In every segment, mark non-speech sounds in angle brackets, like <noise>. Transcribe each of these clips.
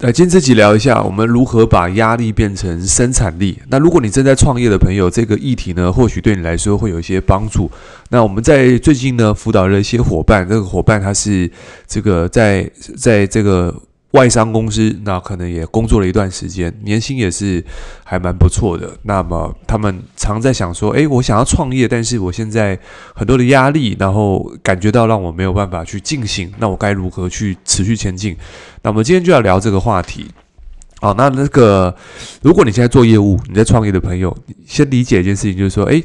来，今天这集聊一下，我们如何把压力变成生产力。那如果你正在创业的朋友，这个议题呢，或许对你来说会有一些帮助。那我们在最近呢，辅导了一些伙伴，这个伙伴他是这个在在这个。外商公司，那可能也工作了一段时间，年薪也是还蛮不错的。那么他们常在想说：“诶，我想要创业，但是我现在很多的压力，然后感觉到让我没有办法去进行。那我该如何去持续前进？”那我们今天就要聊这个话题。好，那那个，如果你现在做业务，你在创业的朋友，先理解一件事情，就是说，诶，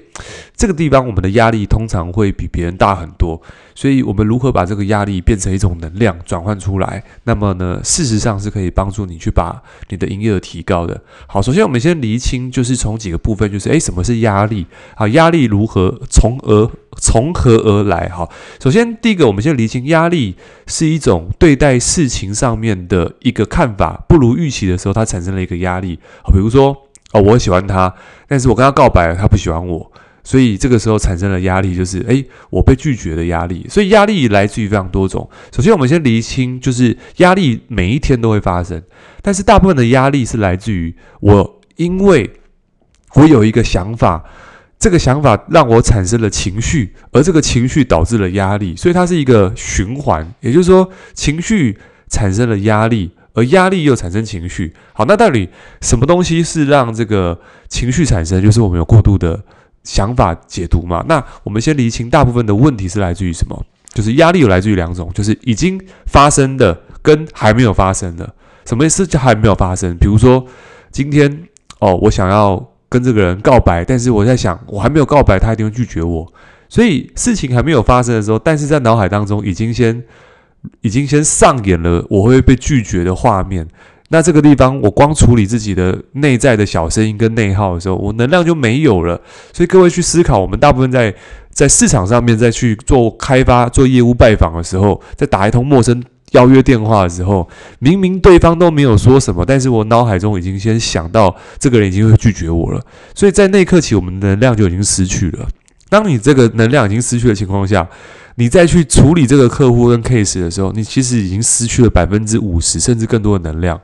这个地方我们的压力通常会比别人大很多，所以我们如何把这个压力变成一种能量转换出来？那么呢，事实上是可以帮助你去把你的营业额提高的。好，首先我们先厘清，就是从几个部分，就是诶，什么是压力？好，压力如何从而？从何而来？哈，首先第一个，我们先厘清，压力是一种对待事情上面的一个看法不如预期的时候，它产生了一个压力。比如说，哦，我喜欢他，但是我跟他告白了，他不喜欢我，所以这个时候产生了压力，就是诶，我被拒绝的压力。所以压力来自于非常多种。首先，我们先厘清，就是压力每一天都会发生，但是大部分的压力是来自于我，因为我有一个想法。这个想法让我产生了情绪，而这个情绪导致了压力，所以它是一个循环。也就是说，情绪产生了压力，而压力又产生情绪。好，那到底什么东西是让这个情绪产生？就是我们有过度的想法解读嘛？那我们先厘清，大部分的问题是来自于什么？就是压力有来自于两种，就是已经发生的跟还没有发生的。什么意思？就还没有发生。比如说，今天哦，我想要。跟这个人告白，但是我在想，我还没有告白，他一定会拒绝我。所以事情还没有发生的时候，但是在脑海当中已经先已经先上演了我会被拒绝的画面。那这个地方，我光处理自己的内在的小声音跟内耗的时候，我能量就没有了。所以各位去思考，我们大部分在在市场上面再去做开发、做业务拜访的时候，在打一通陌生。邀约电话的时候，明明对方都没有说什么，但是我脑海中已经先想到这个人已经会拒绝我了，所以在那一刻起，我们的能量就已经失去了。当你这个能量已经失去的情况下，你再去处理这个客户跟 case 的时候，你其实已经失去了百分之五十甚至更多的能量。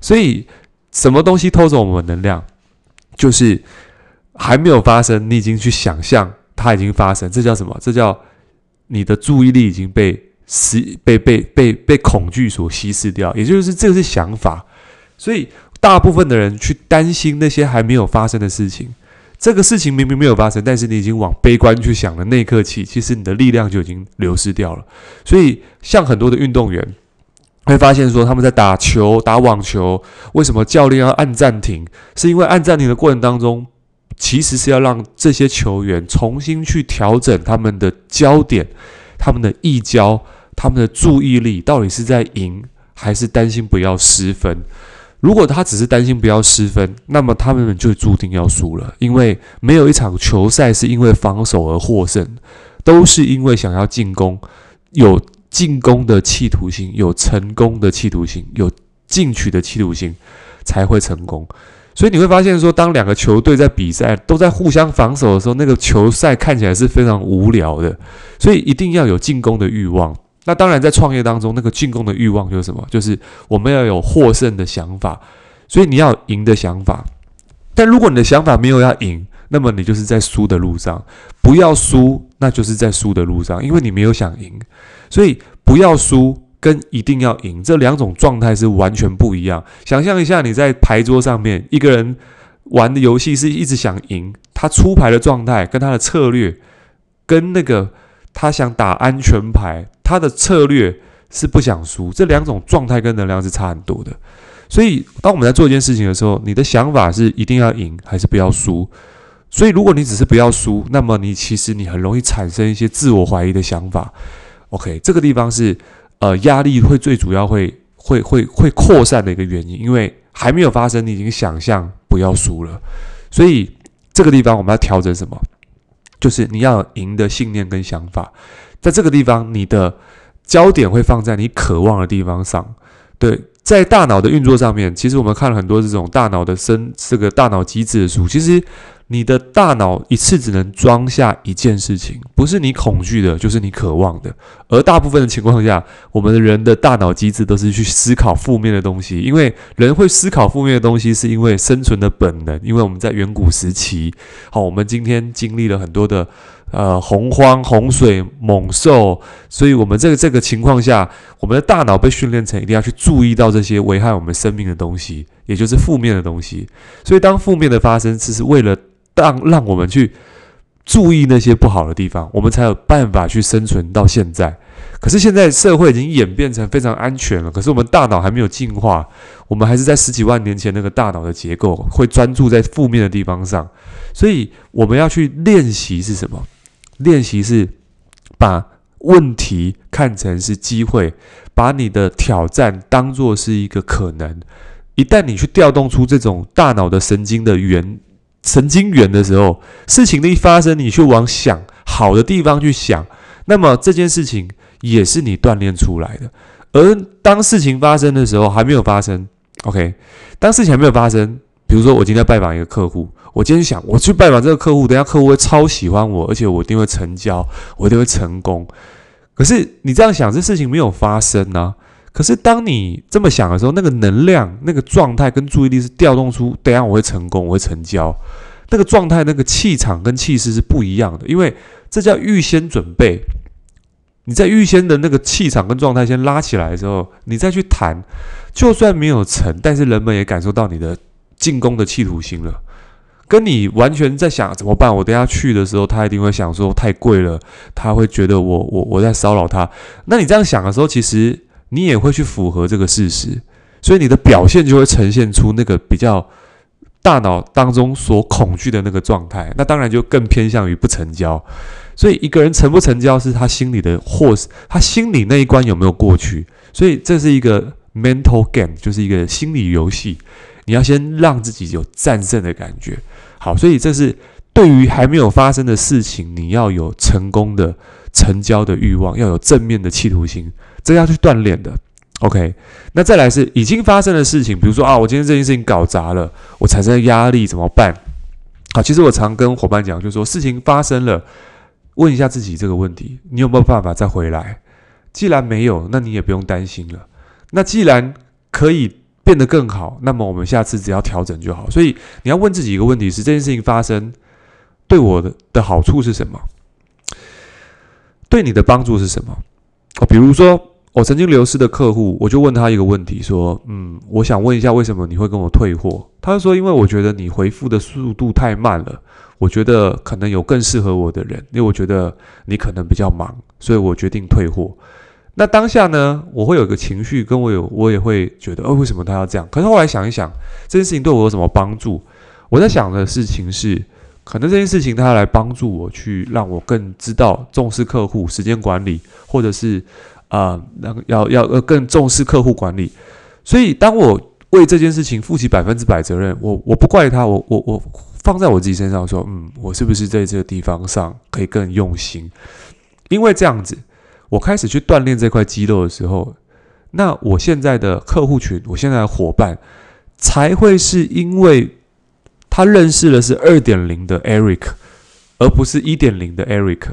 所以，什么东西偷走我们的能量？就是还没有发生，你已经去想象它已经发生，这叫什么？这叫你的注意力已经被。是被被被被恐惧所稀释掉，也就是这个是想法，所以大部分的人去担心那些还没有发生的事情。这个事情明明没有发生，但是你已经往悲观去想了那一刻起，其实你的力量就已经流失掉了。所以，像很多的运动员会发现说，他们在打球、打网球，为什么教练要按暂停？是因为按暂停的过程当中，其实是要让这些球员重新去调整他们的焦点、他们的意焦。他们的注意力到底是在赢，还是担心不要失分？如果他只是担心不要失分，那么他们就注定要输了。因为没有一场球赛是因为防守而获胜，都是因为想要进攻，有进攻的企图心，有成功的企图心，有进取的企图心，才会成功。所以你会发现说，当两个球队在比赛都在互相防守的时候，那个球赛看起来是非常无聊的。所以一定要有进攻的欲望。那当然，在创业当中，那个进攻的欲望就是什么？就是我们要有获胜的想法，所以你要赢的想法。但如果你的想法没有要赢，那么你就是在输的路上。不要输，那就是在输的路上，因为你没有想赢。所以不要输跟一定要赢这两种状态是完全不一样。想象一下，你在牌桌上面，一个人玩的游戏是一直想赢，他出牌的状态跟他的策略，跟那个他想打安全牌。他的策略是不想输，这两种状态跟能量是差很多的。所以，当我们在做一件事情的时候，你的想法是一定要赢还是不要输？所以，如果你只是不要输，那么你其实你很容易产生一些自我怀疑的想法。OK，这个地方是呃压力会最主要会会会会扩散的一个原因，因为还没有发生，你已经想象不要输了。所以，这个地方我们要调整什么？就是你要赢的信念跟想法。在这个地方，你的焦点会放在你渴望的地方上。对，在大脑的运作上面，其实我们看了很多这种大脑的生这个大脑机制的书。其实你的大脑一次只能装下一件事情，不是你恐惧的，就是你渴望的。而大部分的情况下，我们的人的大脑机制都是去思考负面的东西，因为人会思考负面的东西，是因为生存的本能。因为我们在远古时期，好，我们今天经历了很多的呃洪荒、洪水、猛兽，所以我们这个这个情况下，我们的大脑被训练成一定要去注意到这些危害我们生命的东西，也就是负面的东西。所以当负面的发生，只是为了让让我们去注意那些不好的地方，我们才有办法去生存到现在。可是现在社会已经演变成非常安全了，可是我们大脑还没有进化，我们还是在十几万年前那个大脑的结构，会专注在负面的地方上。所以我们要去练习是什么？练习是把问题看成是机会，把你的挑战当作是一个可能。一旦你去调动出这种大脑的神经的元。神经元的时候，事情的一发生，你去往想好的地方去想，那么这件事情也是你锻炼出来的。而当事情发生的时候，还没有发生，OK？当事情还没有发生，比如说我今天拜访一个客户，我今天想我去拜访这个客户，等下客户会超喜欢我，而且我一定会成交，我一定会成功。可是你这样想，这事情没有发生呢、啊？可是，当你这么想的时候，那个能量、那个状态跟注意力是调动出，等下我会成功，我会成交。那个状态、那个气场跟气势是不一样的，因为这叫预先准备。你在预先的那个气场跟状态先拉起来的时候，你再去谈，就算没有成，但是人们也感受到你的进攻的企图心了。跟你完全在想怎么办？我等下去的时候，他一定会想说太贵了，他会觉得我我我在骚扰他。那你这样想的时候，其实。你也会去符合这个事实，所以你的表现就会呈现出那个比较大脑当中所恐惧的那个状态。那当然就更偏向于不成交。所以一个人成不成交是他心里的，或是他心里那一关有没有过去。所以这是一个 mental game，就是一个心理游戏。你要先让自己有战胜的感觉。好，所以这是对于还没有发生的事情，你要有成功的成交的欲望，要有正面的企图心。这要去锻炼的，OK。那再来是已经发生的事情，比如说啊，我今天这件事情搞砸了，我产生压力怎么办？好，其实我常跟伙伴讲，就是说事情发生了，问一下自己这个问题：你有没有办法再回来？既然没有，那你也不用担心了。那既然可以变得更好，那么我们下次只要调整就好。所以你要问自己一个问题：是这件事情发生对我的的好处是什么？对你的帮助是什么？哦，比如说。我曾经流失的客户，我就问他一个问题，说：“嗯，我想问一下，为什么你会跟我退货？”他就说：“因为我觉得你回复的速度太慢了，我觉得可能有更适合我的人，因为我觉得你可能比较忙，所以我决定退货。”那当下呢，我会有一个情绪，跟我有，我也会觉得，哦，为什么他要这样？可是后来想一想，这件事情对我有什么帮助？我在想的事情是，可能这件事情他来帮助我去让我更知道重视客户、时间管理，或者是。啊，那个要要要更重视客户管理，所以当我为这件事情负起百分之百责任，我我不怪他，我我我放在我自己身上说，嗯，我是不是在这个地方上可以更用心？因为这样子，我开始去锻炼这块肌肉的时候，那我现在的客户群，我现在的伙伴，才会是因为他认识的是二点零的 Eric，而不是一点零的 Eric。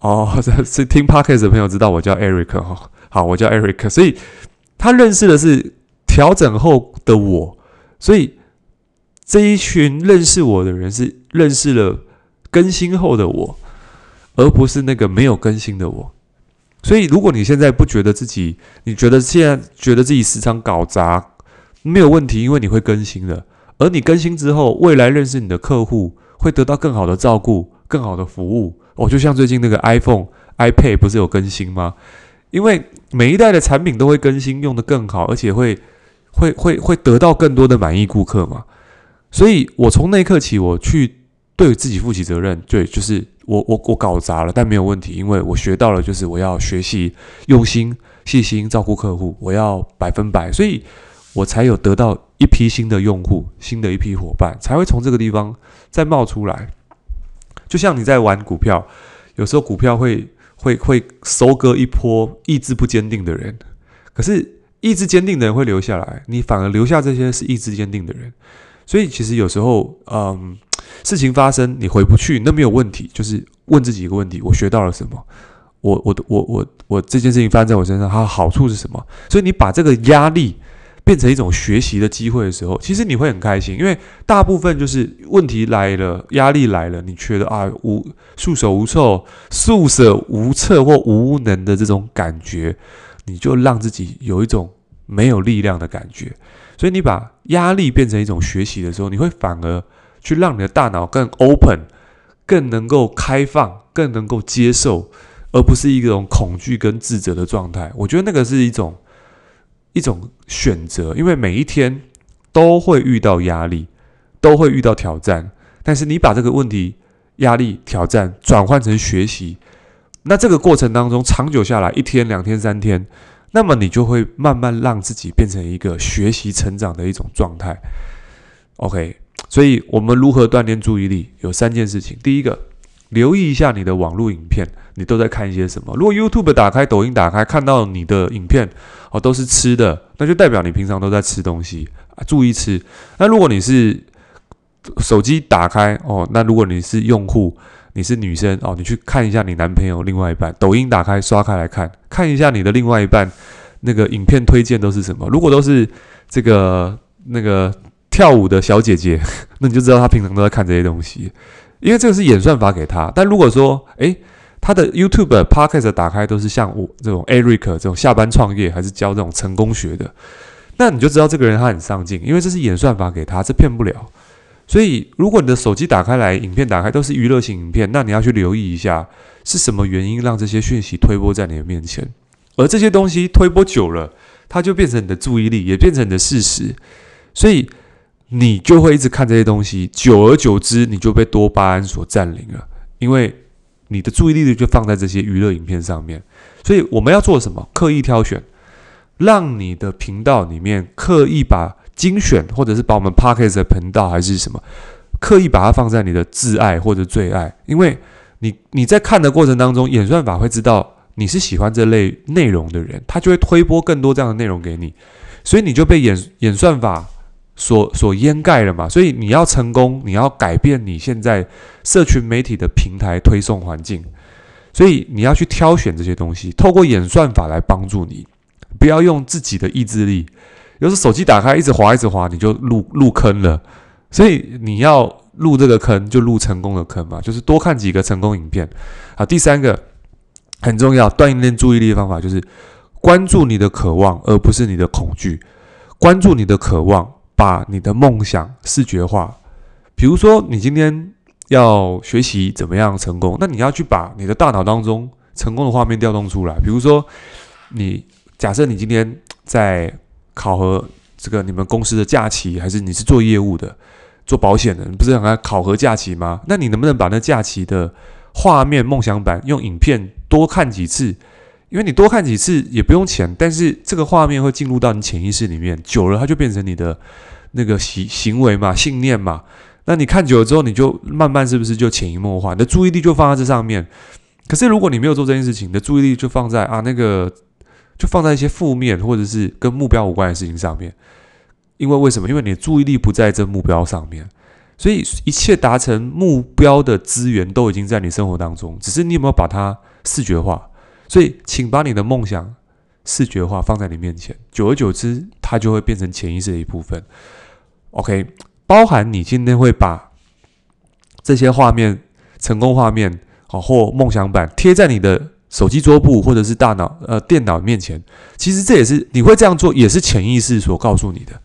哦，这 <laughs> 是听 Podcast 的朋友知道我叫 Eric 哈，好，我叫 Eric，所以他认识的是调整后的我，所以这一群认识我的人是认识了更新后的我，而不是那个没有更新的我。所以如果你现在不觉得自己，你觉得现在觉得自己时常搞砸，没有问题，因为你会更新的，而你更新之后，未来认识你的客户会得到更好的照顾，更好的服务。哦，就像最近那个 iPhone、iPad 不是有更新吗？因为每一代的产品都会更新，用得更好，而且会会会会得到更多的满意顾客嘛。所以我从那一刻起，我去对自己负起责任，对，就是我我我搞砸了，但没有问题，因为我学到了，就是我要学习用心、细心照顾客户，我要百分百，所以我才有得到一批新的用户、新的一批伙伴，才会从这个地方再冒出来。就像你在玩股票，有时候股票会会会收割一波意志不坚定的人，可是意志坚定的人会留下来，你反而留下这些是意志坚定的人。所以其实有时候，嗯，事情发生你回不去，那没有问题，就是问自己一个问题：我学到了什么？我我我我我这件事情发生在我身上，它的好处是什么？所以你把这个压力变成一种学习的机会的时候，其实你会很开心，因为大部分就是问题来了，压力来了，你觉得啊无束手无措、束手无策或无能的这种感觉，你就让自己有一种没有力量的感觉。所以你把压力变成一种学习的时候，你会反而去让你的大脑更 open，更能够开放，更能够接受。而不是一种恐惧跟自责的状态，我觉得那个是一种一种选择，因为每一天都会遇到压力，都会遇到挑战。但是你把这个问题、压力、挑战转换成学习，那这个过程当中长久下来，一天、两天、三天，那么你就会慢慢让自己变成一个学习成长的一种状态。OK，所以我们如何锻炼注意力？有三件事情，第一个。留意一下你的网络影片，你都在看一些什么？如果 YouTube 打开、抖音打开，看到你的影片哦都是吃的，那就代表你平常都在吃东西啊，注意吃。那如果你是手机打开哦，那如果你是用户，你是女生哦，你去看一下你男朋友另外一半。抖音打开刷开来看，看一下你的另外一半那个影片推荐都是什么？如果都是这个那个跳舞的小姐姐，<laughs> 那你就知道她平常都在看这些东西。因为这个是演算法给他，但如果说，诶，他的 YouTube、Podcast 打开都是像我这种 Eric 这种下班创业，还是教这种成功学的，那你就知道这个人他很上进，因为这是演算法给他，这骗不了。所以，如果你的手机打开来，影片打开都是娱乐型影片，那你要去留意一下是什么原因让这些讯息推波在你的面前，而这些东西推波久了，它就变成你的注意力，也变成你的事实，所以。你就会一直看这些东西，久而久之，你就被多巴胺所占领了，因为你的注意力就放在这些娱乐影片上面。所以我们要做什么？刻意挑选，让你的频道里面刻意把精选，或者是把我们 Podcast 的频道还是什么，刻意把它放在你的挚爱或者最爱，因为你你在看的过程当中，演算法会知道你是喜欢这类内容的人，他就会推播更多这样的内容给你，所以你就被演演算法。所所掩盖了嘛，所以你要成功，你要改变你现在社群媒体的平台推送环境，所以你要去挑选这些东西，透过演算法来帮助你，不要用自己的意志力。有时手机打开一直滑一直滑，你就入入坑了。所以你要入这个坑，就入成功的坑嘛，就是多看几个成功影片。好，第三个很重要，锻炼注意力的方法就是关注你的渴望，而不是你的恐惧。关注你的渴望。把你的梦想视觉化，比如说你今天要学习怎么样成功，那你要去把你的大脑当中成功的画面调动出来。比如说，你假设你今天在考核这个你们公司的假期，还是你是做业务的、做保险的，你不是想要考核假期吗？那你能不能把那假期的画面梦想版用影片多看几次？因为你多看几次也不用钱，但是这个画面会进入到你潜意识里面，久了它就变成你的那个行行为嘛、信念嘛。那你看久了之后，你就慢慢是不是就潜移默化，你的注意力就放在这上面。可是如果你没有做这件事情，你的注意力就放在啊那个，就放在一些负面或者是跟目标无关的事情上面。因为为什么？因为你的注意力不在这目标上面，所以一切达成目标的资源都已经在你生活当中，只是你有没有把它视觉化。所以，请把你的梦想视觉化，放在你面前。久而久之，它就会变成潜意识的一部分。OK，包含你今天会把这些画面、成功画面，好或梦想版贴在你的手机桌布或者是大脑呃电脑面前。其实这也是你会这样做，也是潜意识所告诉你的。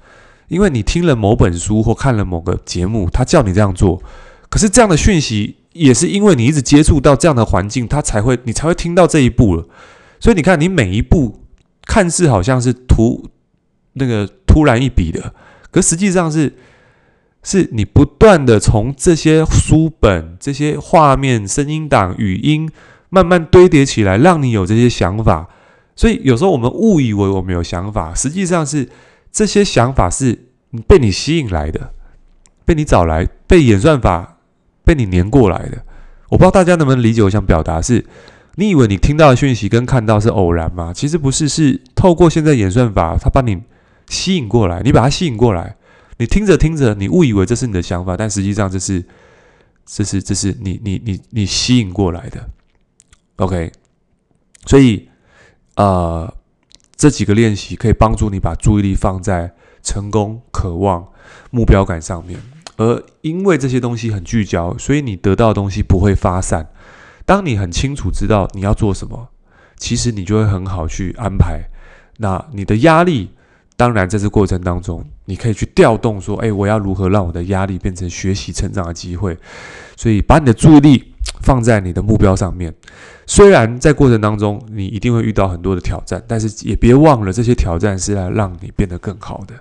因为你听了某本书或看了某个节目，他叫你这样做。可是这样的讯息。也是因为你一直接触到这样的环境，他才会你才会听到这一步了。所以你看，你每一步看似好像是突那个突然一笔的，可实际上是是你不断的从这些书本、这些画面、声音档、语音慢慢堆叠起来，让你有这些想法。所以有时候我们误以为我们有想法，实际上是这些想法是被你吸引来的，被你找来，被演算法。被你黏过来的，我不知道大家能不能理解我想表达是，你以为你听到的讯息跟看到是偶然吗？其实不是，是透过现在演算法，它把你吸引过来，你把它吸引过来，你听着听着，你误以为这是你的想法，但实际上这是这是这是你你你你吸引过来的，OK。所以，呃，这几个练习可以帮助你把注意力放在成功、渴望、目标感上面。而因为这些东西很聚焦，所以你得到的东西不会发散。当你很清楚知道你要做什么，其实你就会很好去安排。那你的压力，当然在这过程当中，你可以去调动说：“哎，我要如何让我的压力变成学习成长的机会？”所以，把你的注意力放在你的目标上面。虽然在过程当中你一定会遇到很多的挑战，但是也别忘了这些挑战是来让你变得更好的。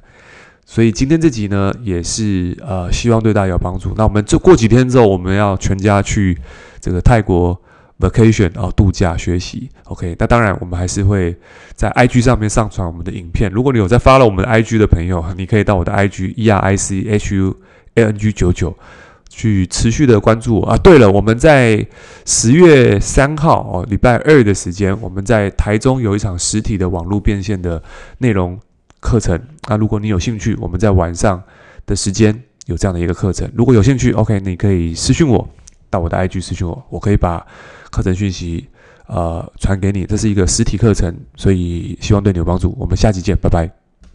所以今天这集呢，也是呃，希望对大家有帮助。那我们这过几天之后，我们要全家去这个泰国 vacation 啊、哦，度假学习。OK，那当然我们还是会在 IG 上面上传我们的影片。如果你有在发了我们的 IG 的朋友，你可以到我的 IG E R I C H U A N G 九九去持续的关注我啊。对了，我们在十月三号哦，礼拜二的时间，我们在台中有一场实体的网络变现的内容。课程，那如果你有兴趣，我们在晚上的时间有这样的一个课程。如果有兴趣，OK，你可以私信我，到我的 IG 私信我，我可以把课程讯息呃传给你。这是一个实体课程，所以希望对你有帮助。我们下期见，拜拜。